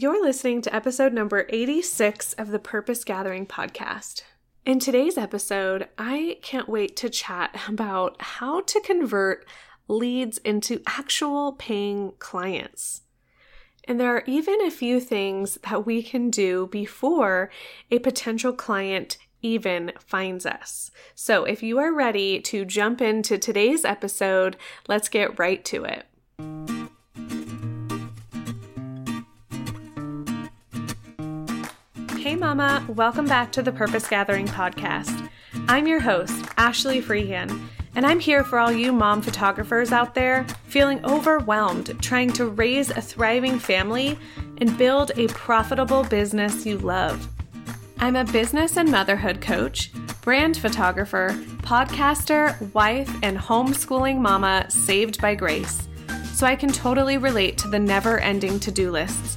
You're listening to episode number 86 of the Purpose Gathering podcast. In today's episode, I can't wait to chat about how to convert leads into actual paying clients. And there are even a few things that we can do before a potential client even finds us. So, if you are ready to jump into today's episode, let's get right to it. Mama, welcome back to the Purpose Gathering podcast. I'm your host, Ashley Freehan, and I'm here for all you mom photographers out there feeling overwhelmed trying to raise a thriving family and build a profitable business you love. I'm a business and motherhood coach, brand photographer, podcaster, wife, and homeschooling mama saved by grace. So I can totally relate to the never ending to do lists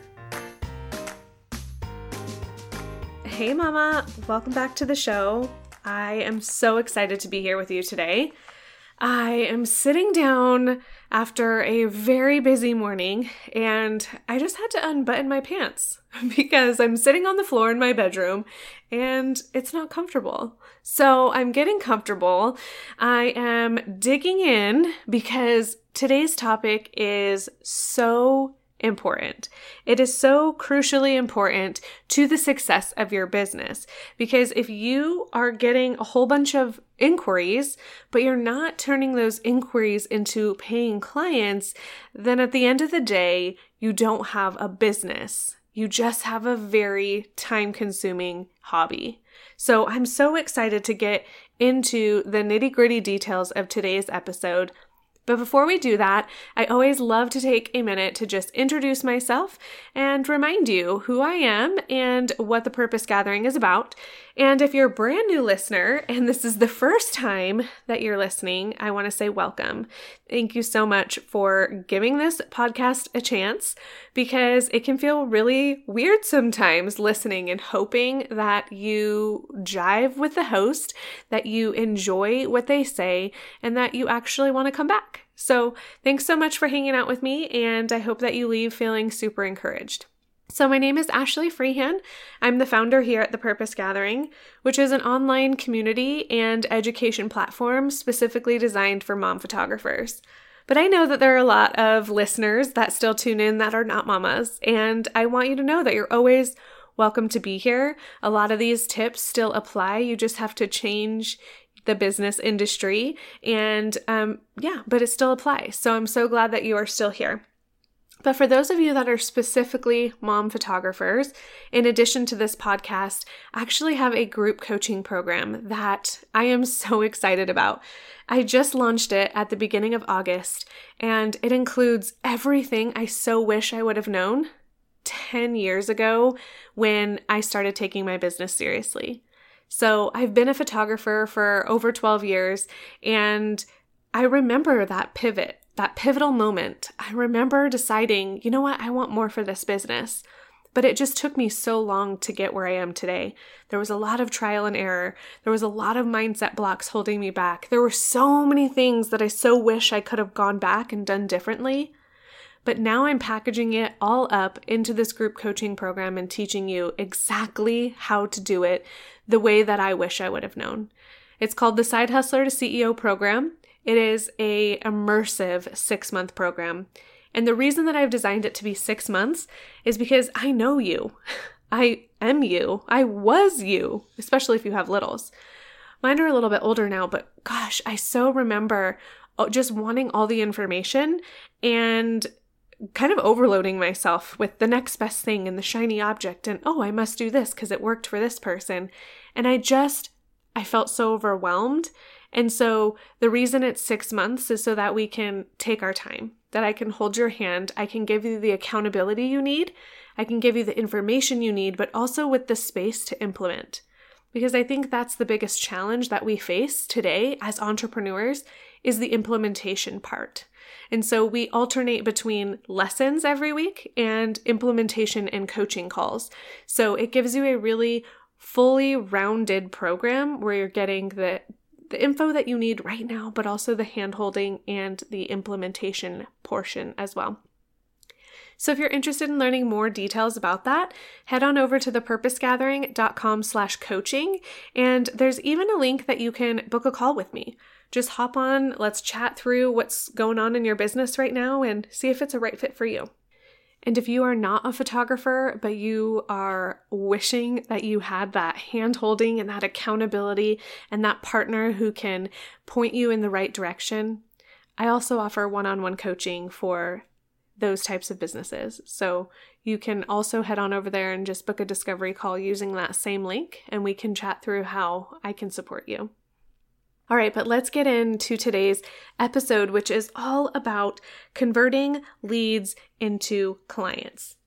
Hey, Mama, welcome back to the show. I am so excited to be here with you today. I am sitting down after a very busy morning and I just had to unbutton my pants because I'm sitting on the floor in my bedroom and it's not comfortable. So I'm getting comfortable. I am digging in because today's topic is so important. It is so crucially important to the success of your business because if you are getting a whole bunch of inquiries, but you're not turning those inquiries into paying clients, then at the end of the day, you don't have a business. You just have a very time consuming hobby. So I'm so excited to get into the nitty gritty details of today's episode but before we do that, I always love to take a minute to just introduce myself and remind you who I am and what the Purpose Gathering is about. And if you're a brand new listener and this is the first time that you're listening, I want to say welcome. Thank you so much for giving this podcast a chance because it can feel really weird sometimes listening and hoping that you jive with the host, that you enjoy what they say, and that you actually want to come back. So, thanks so much for hanging out with me, and I hope that you leave feeling super encouraged. So, my name is Ashley Freehan. I'm the founder here at The Purpose Gathering, which is an online community and education platform specifically designed for mom photographers. But I know that there are a lot of listeners that still tune in that are not mamas, and I want you to know that you're always welcome to be here. A lot of these tips still apply. You just have to change the business industry, and um, yeah, but it still applies. So I'm so glad that you are still here. But for those of you that are specifically mom photographers, in addition to this podcast, I actually have a group coaching program that I am so excited about. I just launched it at the beginning of August, and it includes everything I so wish I would have known 10 years ago when I started taking my business seriously. So I've been a photographer for over 12 years, and I remember that pivot that pivotal moment, I remember deciding, you know what, I want more for this business. But it just took me so long to get where I am today. There was a lot of trial and error. There was a lot of mindset blocks holding me back. There were so many things that I so wish I could have gone back and done differently. But now I'm packaging it all up into this group coaching program and teaching you exactly how to do it the way that I wish I would have known. It's called the Side Hustler to CEO program. It is a immersive 6-month program. And the reason that I've designed it to be 6 months is because I know you. I am you. I was you, especially if you have littles. Mine are a little bit older now, but gosh, I so remember uh, just wanting all the information and kind of overloading myself with the next best thing and the shiny object and oh, I must do this because it worked for this person. And I just I felt so overwhelmed and so the reason it's six months is so that we can take our time, that I can hold your hand, I can give you the accountability you need, I can give you the information you need, but also with the space to implement. because I think that's the biggest challenge that we face today as entrepreneurs is the implementation part. And so we alternate between lessons every week and implementation and coaching calls. So it gives you a really fully rounded program where you're getting the the info that you need right now, but also the handholding and the implementation portion as well. So if you're interested in learning more details about that, head on over to thepurposegathering.com slash coaching. And there's even a link that you can book a call with me. Just hop on, let's chat through what's going on in your business right now and see if it's a right fit for you. And if you are not a photographer, but you are wishing that you had that hand holding and that accountability and that partner who can point you in the right direction, I also offer one on one coaching for those types of businesses. So you can also head on over there and just book a discovery call using that same link, and we can chat through how I can support you. All right, but let's get into today's episode, which is all about converting leads into clients.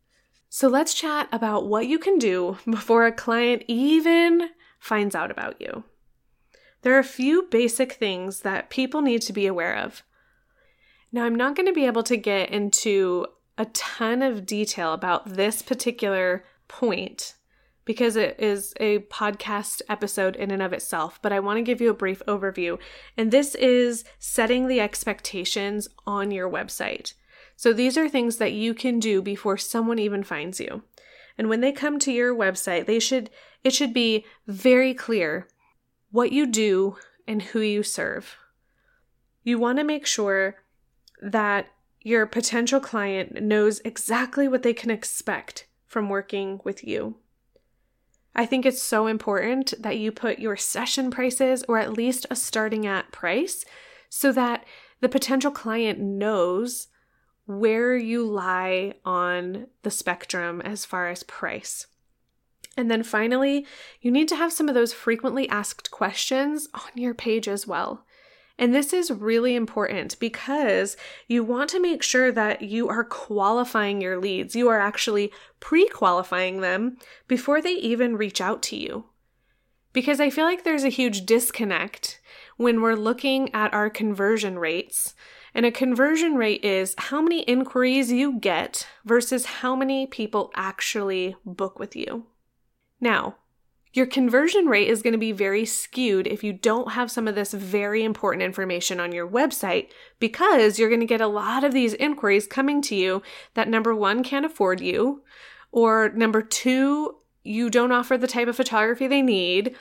So let's chat about what you can do before a client even finds out about you. There are a few basic things that people need to be aware of. Now, I'm not going to be able to get into a ton of detail about this particular point because it is a podcast episode in and of itself, but I want to give you a brief overview. And this is setting the expectations on your website. So these are things that you can do before someone even finds you. And when they come to your website, they should it should be very clear what you do and who you serve. You want to make sure that your potential client knows exactly what they can expect from working with you. I think it's so important that you put your session prices or at least a starting at price so that the potential client knows where you lie on the spectrum as far as price. And then finally, you need to have some of those frequently asked questions on your page as well. And this is really important because you want to make sure that you are qualifying your leads. You are actually pre qualifying them before they even reach out to you. Because I feel like there's a huge disconnect when we're looking at our conversion rates. And a conversion rate is how many inquiries you get versus how many people actually book with you. Now, your conversion rate is going to be very skewed if you don't have some of this very important information on your website because you're going to get a lot of these inquiries coming to you that number one can't afford you, or number two, you don't offer the type of photography they need.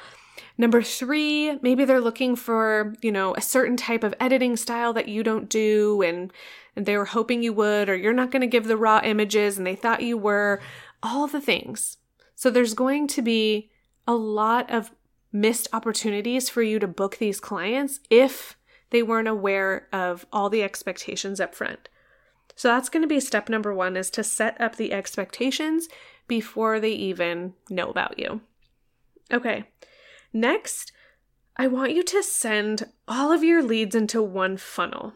Number three, maybe they're looking for, you know, a certain type of editing style that you don't do and, and they were hoping you would, or you're not going to give the raw images and they thought you were, all the things. So there's going to be a lot of missed opportunities for you to book these clients if they weren't aware of all the expectations up front. So that's going to be step number 1 is to set up the expectations before they even know about you. Okay. Next, I want you to send all of your leads into one funnel.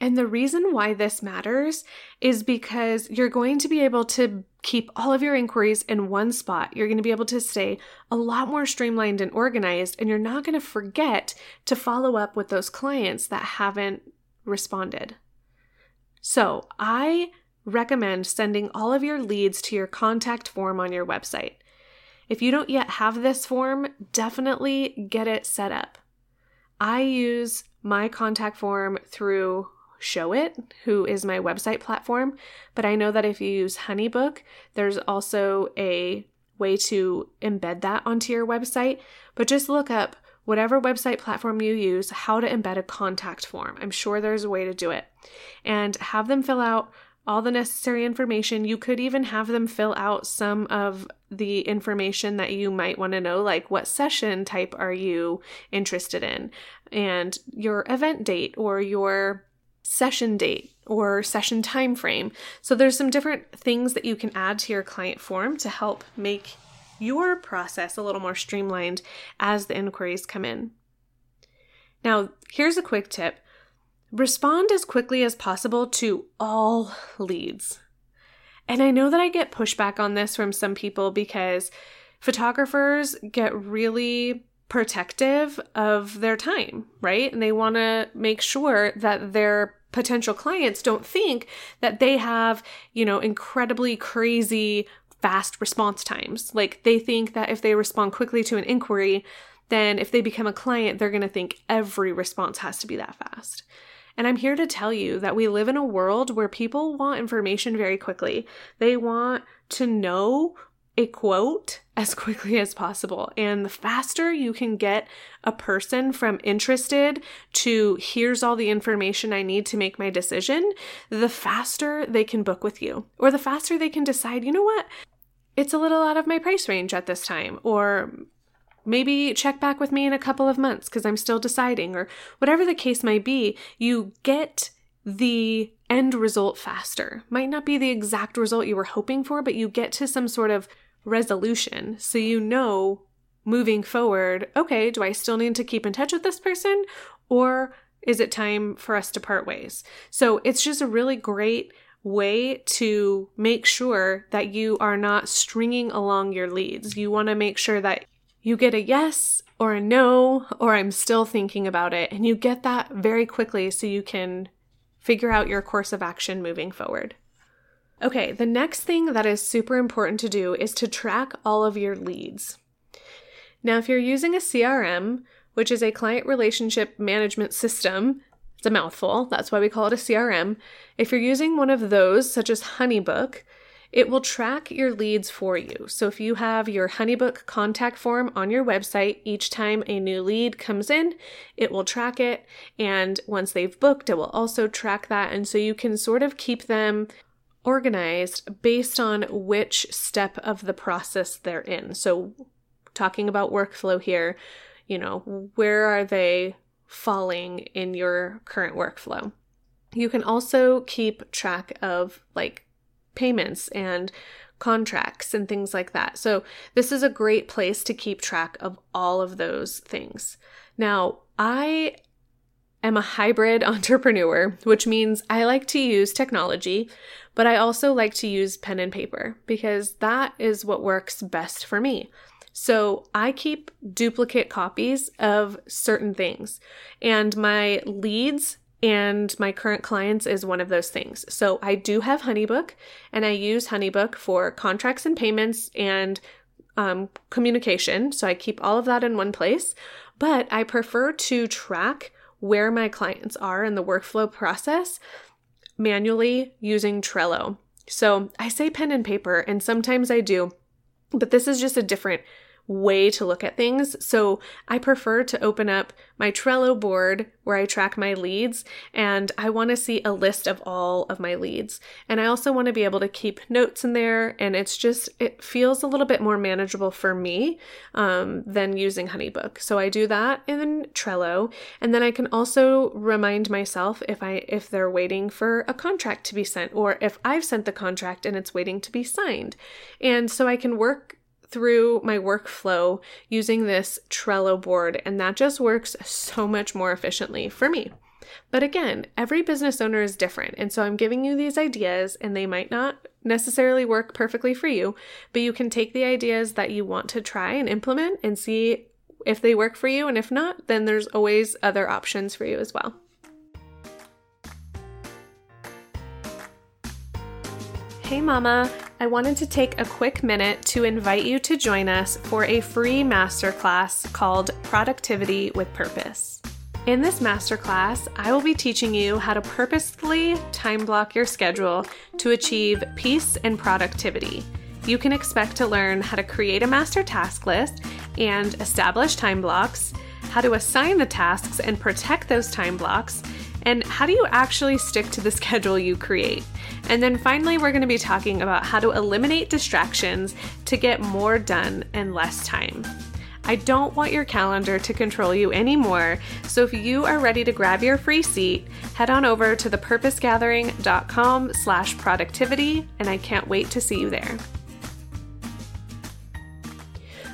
And the reason why this matters is because you're going to be able to keep all of your inquiries in one spot. You're going to be able to stay a lot more streamlined and organized, and you're not going to forget to follow up with those clients that haven't responded. So, I recommend sending all of your leads to your contact form on your website. If you don't yet have this form, definitely get it set up. I use my contact form through Showit, who is my website platform. But I know that if you use Honeybook, there's also a way to embed that onto your website. But just look up whatever website platform you use, how to embed a contact form. I'm sure there's a way to do it. And have them fill out all the necessary information. You could even have them fill out some of the information that you might want to know, like what session type are you interested in, and your event date or your session date or session time frame. So there's some different things that you can add to your client form to help make your process a little more streamlined as the inquiries come in. Now, here's a quick tip. Respond as quickly as possible to all leads. And I know that I get pushback on this from some people because photographers get really protective of their time, right? And they want to make sure that their potential clients don't think that they have, you know, incredibly crazy fast response times. Like they think that if they respond quickly to an inquiry, then if they become a client, they're going to think every response has to be that fast. And I'm here to tell you that we live in a world where people want information very quickly. They want to know a quote as quickly as possible. And the faster you can get a person from interested to here's all the information I need to make my decision, the faster they can book with you, or the faster they can decide, you know what, it's a little out of my price range at this time, or maybe check back with me in a couple of months because I'm still deciding, or whatever the case might be, you get the end result faster. Might not be the exact result you were hoping for, but you get to some sort of resolution. So you know moving forward, okay, do I still need to keep in touch with this person or is it time for us to part ways? So it's just a really great way to make sure that you are not stringing along your leads. You want to make sure that you get a yes or a no, or I'm still thinking about it. And you get that very quickly so you can figure out your course of action moving forward. Okay, the next thing that is super important to do is to track all of your leads. Now, if you're using a CRM, which is a client relationship management system, it's a mouthful, that's why we call it a CRM. If you're using one of those, such as Honeybook, it will track your leads for you. So if you have your Honeybook contact form on your website, each time a new lead comes in, it will track it. And once they've booked, it will also track that. And so you can sort of keep them organized based on which step of the process they're in. So, talking about workflow here, you know, where are they falling in your current workflow? You can also keep track of like payments and contracts and things like that. So, this is a great place to keep track of all of those things. Now, I am a hybrid entrepreneur, which means I like to use technology, but I also like to use pen and paper because that is what works best for me. So I keep duplicate copies of certain things, and my leads and my current clients is one of those things. So I do have Honeybook, and I use Honeybook for contracts and payments and um, communication. So I keep all of that in one place, but I prefer to track where my clients are in the workflow process manually using Trello. So I say pen and paper, and sometimes I do, but this is just a different way to look at things. So I prefer to open up my Trello board where I track my leads and I want to see a list of all of my leads. And I also want to be able to keep notes in there. And it's just, it feels a little bit more manageable for me um, than using Honeybook. So I do that in Trello. And then I can also remind myself if I, if they're waiting for a contract to be sent or if I've sent the contract and it's waiting to be signed. And so I can work through my workflow using this Trello board, and that just works so much more efficiently for me. But again, every business owner is different, and so I'm giving you these ideas, and they might not necessarily work perfectly for you, but you can take the ideas that you want to try and implement and see if they work for you, and if not, then there's always other options for you as well. Hey, Mama! I wanted to take a quick minute to invite you to join us for a free masterclass called Productivity with Purpose. In this masterclass, I will be teaching you how to purposefully time block your schedule to achieve peace and productivity. You can expect to learn how to create a master task list and establish time blocks, how to assign the tasks and protect those time blocks, and how do you actually stick to the schedule you create? And then finally, we're going to be talking about how to eliminate distractions to get more done in less time. I don't want your calendar to control you anymore, so if you are ready to grab your free seat, head on over to thepurposegathering.com slash productivity, and I can't wait to see you there.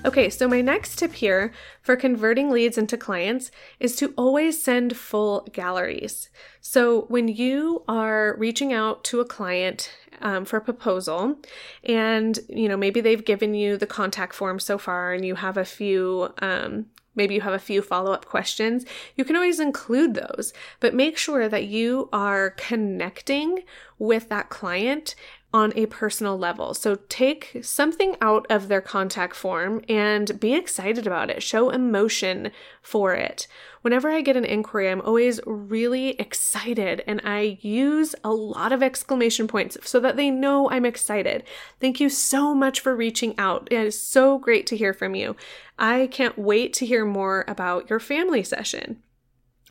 Okay, so my next tip here for converting leads into clients is to always send full galleries. So when you are reaching out to a client um, for a proposal, and you know maybe they've given you the contact form so far, and you have a few um, maybe you have a few follow up questions, you can always include those. But make sure that you are connecting with that client on a personal level. So take something out of their contact form and be excited about it. Show emotion for it. Whenever I get an inquiry, I'm always really excited and I use a lot of exclamation points so that they know I'm excited. Thank you so much for reaching out. It is so great to hear from you. I can't wait to hear more about your family session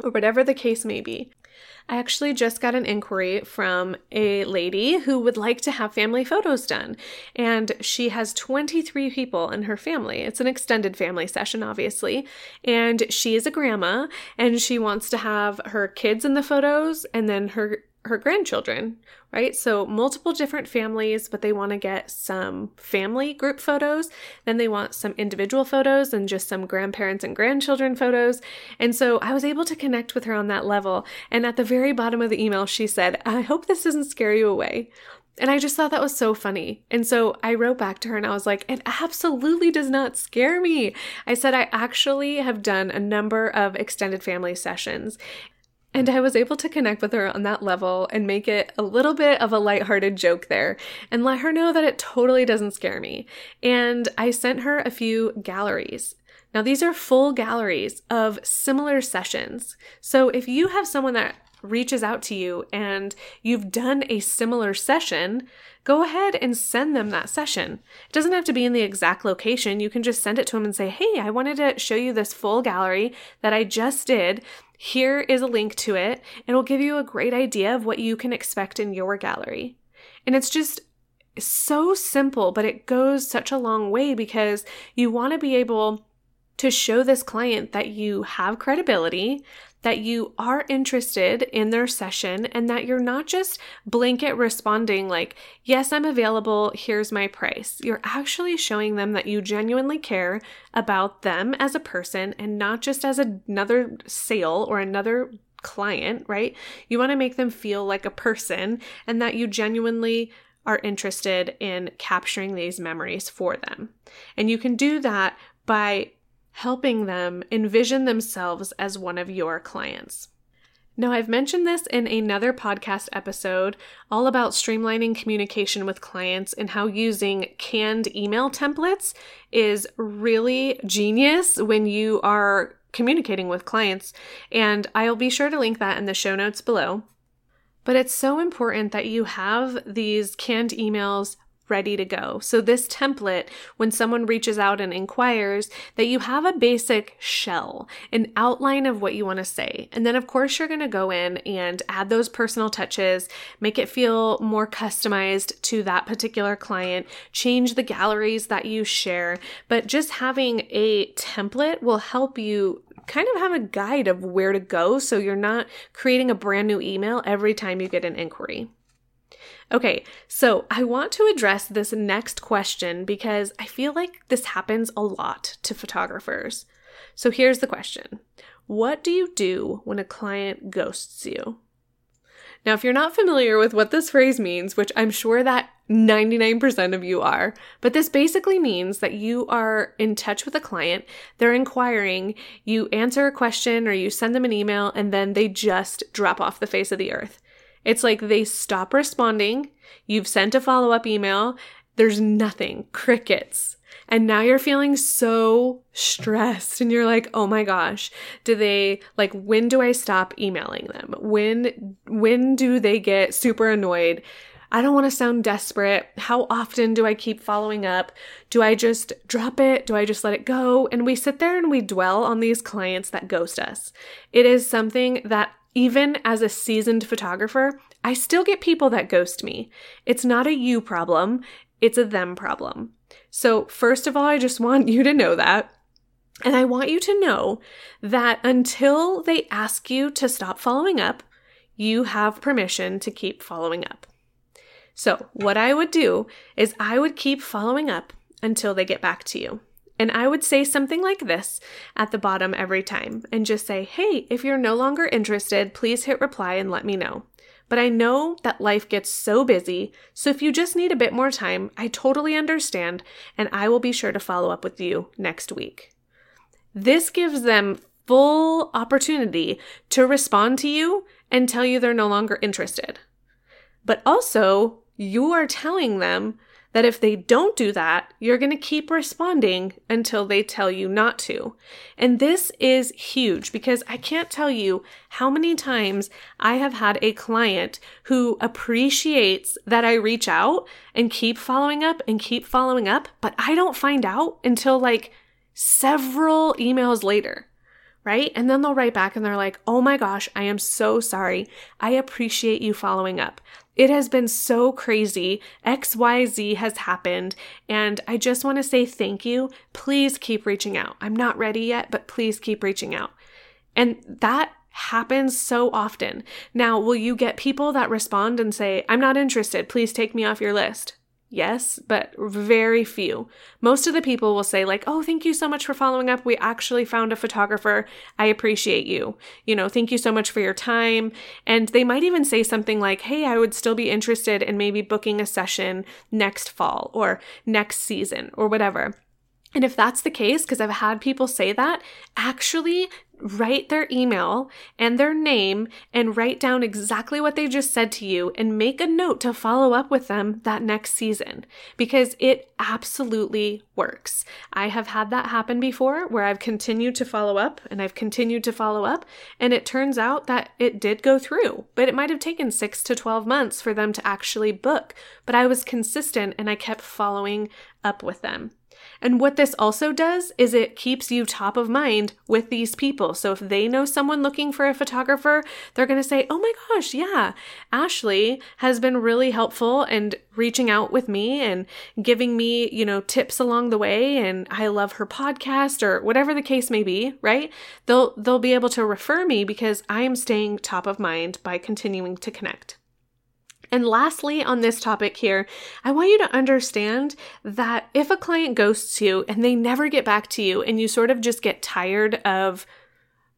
or whatever the case may be. I actually just got an inquiry from a lady who would like to have family photos done. And she has 23 people in her family. It's an extended family session, obviously. And she is a grandma and she wants to have her kids in the photos and then her her grandchildren, right? So multiple different families, but they want to get some family group photos. Then they want some individual photos and just some grandparents and grandchildren photos. And so I was able to connect with her on that level. And at the very bottom of the email, she said, I hope this doesn't scare you away. And I just thought that was so funny. And so I wrote back to her and I was like, it absolutely does not scare me. I said, I actually have done a number of extended family sessions and I was able to connect with her on that level and make it a little bit of a lighthearted joke there and let her know that it totally doesn't scare me. And I sent her a few galleries. Now, these are full galleries of similar sessions. So if you have someone that reaches out to you and you've done a similar session, go ahead and send them that session. It doesn't have to be in the exact location. You can just send it to them and say, Hey, I wanted to show you this full gallery that I just did. Here is a link to it. And it'll give you a great idea of what you can expect in your gallery. And it's just so simple, but it goes such a long way because you want to be able to show this client that you have credibility, that you are interested in their session and that you're not just blanket responding like, yes, I'm available, here's my price. You're actually showing them that you genuinely care about them as a person and not just as another sale or another client, right? You want to make them feel like a person and that you genuinely are interested in capturing these memories for them. And you can do that by helping them envision themselves as one of your clients. Now, I've mentioned this in another podcast episode all about streamlining communication with clients and how using canned email templates is really genius when you are communicating with clients. And I'll be sure to link that in the show notes below. But it's so important that you have these canned emails ready to go. So, this template, when someone reaches out and inquires, that you have a basic shell, an outline of what you want to say. And then, of course, you're going to go in and add those personal touches, make it feel more customized to that particular client, change the galleries that you share. But just having a template will help you kind of have a guide of where to go so you're not creating a brand new email every time you get an inquiry. Okay, so I want to address this next question because I feel like this happens a lot to photographers. So here's the question What do you do when a client ghosts you? Now, if you're not familiar with what this phrase means, which I'm sure that 99% of you are, but this basically means that you are in touch with a client, they're inquiring, you answer a question or you send them an email, and then they just drop off the face of the earth. It's like they stop responding. You've sent a follow up email. There's nothing, crickets. And now you're feeling so stressed and you're like, "Oh my gosh, do they like when do I stop emailing them? When when do they get super annoyed?" I don't want to sound desperate. How often do I keep following up? Do I just drop it? Do I just let it go? And we sit there and we dwell on these clients that ghost us. It is something that even as a seasoned photographer, I still get people that ghost me. It's not a you problem, it's a them problem. So, first of all, I just want you to know that. And I want you to know that until they ask you to stop following up, you have permission to keep following up. So, what I would do is I would keep following up until they get back to you. And I would say something like this at the bottom every time and just say, hey, if you're no longer interested, please hit reply and let me know. But I know that life gets so busy, so if you just need a bit more time, I totally understand, and I will be sure to follow up with you next week. This gives them full opportunity to respond to you and tell you they're no longer interested. But also, you are telling them that if they don't do that, you're going to keep responding until they tell you not to. And this is huge because I can't tell you how many times I have had a client who appreciates that I reach out and keep following up and keep following up, but I don't find out until like several emails later right? And then they'll write back and they're like, oh my gosh, I am so sorry. I appreciate you following up. It has been so crazy. XYZ has happened. And I just want to say thank you. Please keep reaching out. I'm not ready yet, but please keep reaching out. And that happens so often. Now, will you get people that respond and say, I'm not interested. Please take me off your list? Yes, but very few. Most of the people will say, like, oh, thank you so much for following up. We actually found a photographer. I appreciate you. You know, thank you so much for your time. And they might even say something like, hey, I would still be interested in maybe booking a session next fall or next season or whatever. And if that's the case, because I've had people say that, actually write their email and their name and write down exactly what they just said to you and make a note to follow up with them that next season because it absolutely works. I have had that happen before where I've continued to follow up and I've continued to follow up and it turns out that it did go through, but it might have taken 6 to 12 months for them to actually book, but I was consistent and I kept following up with them. And what this also does is it keeps you top of mind with these people. So if they know someone looking for a photographer, they're going to say, Oh my gosh, yeah, Ashley has been really helpful and reaching out with me and giving me, you know, tips along the way and I love her podcast or whatever the case may be, right? They'll they'll be able to refer me because I am staying top of mind by continuing to connect. And lastly, on this topic here, I want you to understand that if a client ghosts you and they never get back to you, and you sort of just get tired of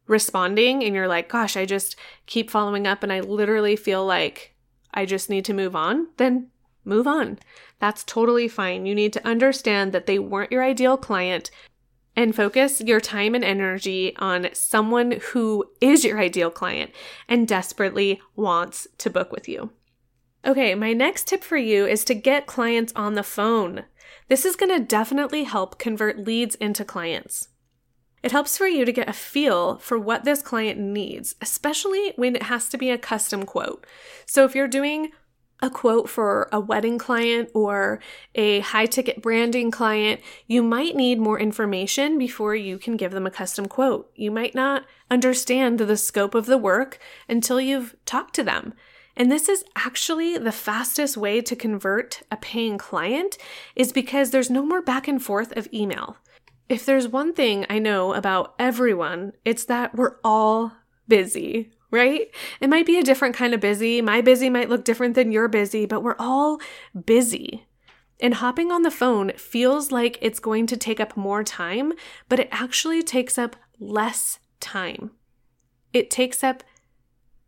responding, and you're like, gosh, I just keep following up, and I literally feel like I just need to move on, then move on. That's totally fine. You need to understand that they weren't your ideal client and focus your time and energy on someone who is your ideal client and desperately wants to book with you. Okay, my next tip for you is to get clients on the phone. This is going to definitely help convert leads into clients. It helps for you to get a feel for what this client needs, especially when it has to be a custom quote. So if you're doing a quote for a wedding client or a high ticket branding client, you might need more information before you can give them a custom quote. You might not understand the scope of the work until you've talked to them. And this is actually the fastest way to convert a paying client is because there's no more back and forth of email. If there's one thing I know about everyone, it's that we're all busy, right? It might be a different kind of busy. My busy might look different than your busy, but we're all busy. And hopping on the phone feels like it's going to take up more time, but it actually takes up less time. It takes up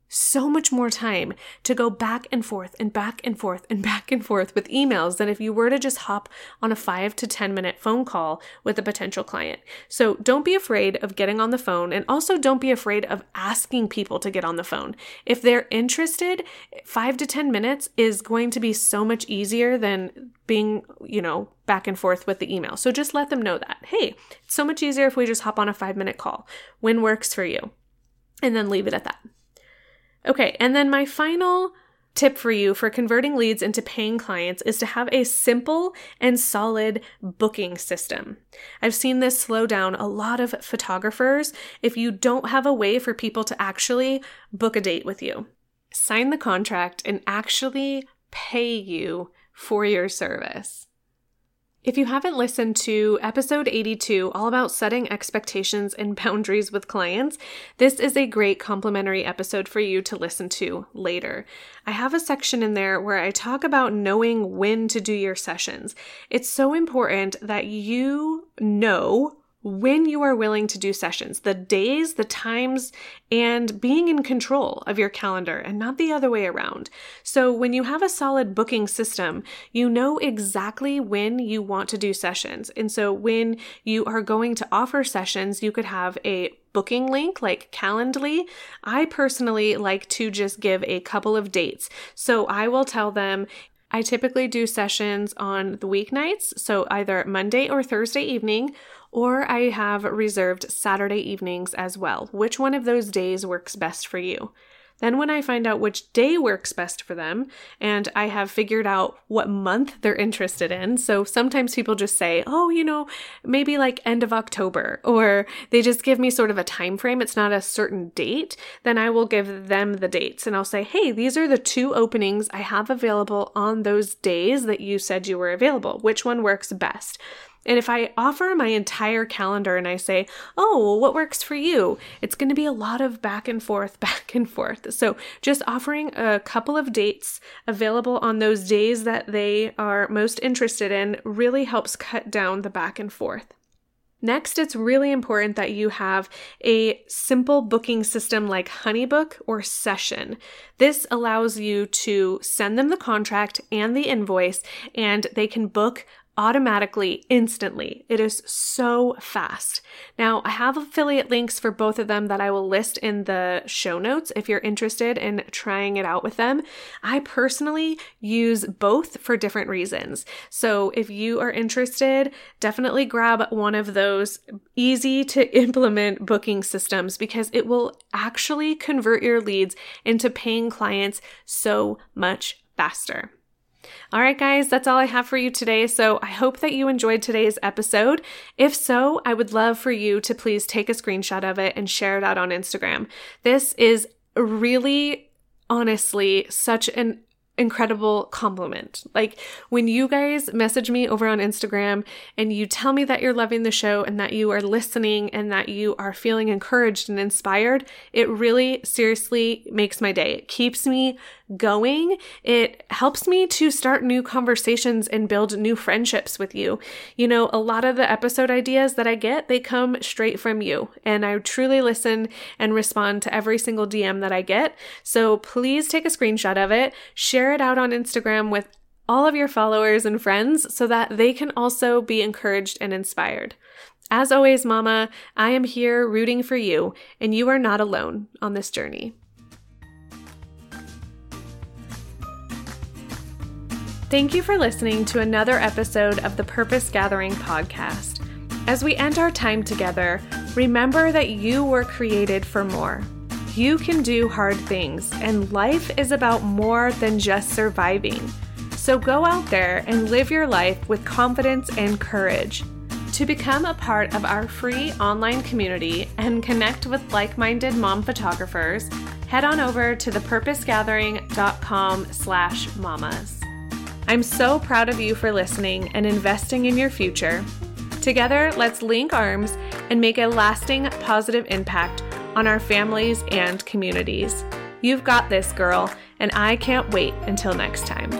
so much more time to go back and forth and back and forth and back and forth with emails than if you were to just hop on a five to 10 minute phone call with a potential client. So don't be afraid of getting on the phone and also don't be afraid of asking people to get on the phone. If they're interested, five to 10 minutes is going to be so much easier than being, you know, back and forth with the email. So just let them know that, hey, it's so much easier if we just hop on a five minute call. When works for you? And then leave it at that. Okay, and then my final tip for you for converting leads into paying clients is to have a simple and solid booking system. I've seen this slow down a lot of photographers if you don't have a way for people to actually book a date with you. Sign the contract and actually pay you for your service. If you haven't listened to episode 82, all about setting expectations and boundaries with clients, this is a great complimentary episode for you to listen to later. I have a section in there where I talk about knowing when to do your sessions. It's so important that you know when you are willing to do sessions, the days, the times, and being in control of your calendar and not the other way around. So, when you have a solid booking system, you know exactly when you want to do sessions. And so, when you are going to offer sessions, you could have a booking link like Calendly. I personally like to just give a couple of dates. So, I will tell them I typically do sessions on the weeknights, so either Monday or Thursday evening, or I have reserved Saturday evenings as well. Which one of those days works best for you? Then, when I find out which day works best for them, and I have figured out what month they're interested in, so sometimes people just say, oh, you know, maybe like end of October, or they just give me sort of a time frame, it's not a certain date, then I will give them the dates and I'll say, hey, these are the two openings I have available on those days that you said you were available. Which one works best? And if I offer my entire calendar and I say, oh, well, what works for you? It's going to be a lot of back and forth, back and forth. So just offering a couple of dates available on those days that they are most interested in really helps cut down the back and forth. Next, it's really important that you have a simple booking system like Honeybook or Session. This allows you to send them the contract and the invoice, and they can book automatically, instantly. It is so fast. Now, I have affiliate links for both of them that I will list in the show notes if you're interested in trying it out with them. I personally use both for different reasons. So, if you are interested, definitely grab one of those easy to implement booking systems because it will actually convert your leads into paying clients so much faster. All right, guys, that's all I have for you today. So I hope that you enjoyed today's episode. If so, I would love for you to please take a screenshot of it and share it out on Instagram. This is really honestly such an incredible compliment. Like when you guys message me over on Instagram and you tell me that you're loving the show and that you are listening and that you are feeling encouraged and inspired, it really seriously makes my day. It keeps me going. It helps me to start new conversations and build new friendships with you. You know, a lot of the episode ideas that I get, they come straight from you, and I truly listen and respond to every single DM that I get. So please take a screenshot of it, share it out on Instagram with all of your followers and friends so that they can also be encouraged and inspired. As always, Mama, I am here rooting for you, and you are not alone on this journey. Thank you for listening to another episode of the Purpose Gathering podcast. As we end our time together, remember that you were created for more. You can do hard things, and life is about more than just surviving. So go out there and live your life with confidence and courage. To become a part of our free online community and connect with like-minded mom photographers, head on over to thepurposegathering.com slash mamas. I'm so proud of you for listening and investing in your future. Together, let's link arms and make a lasting positive impact on our families and communities. You've got this, girl, and I can't wait until next time.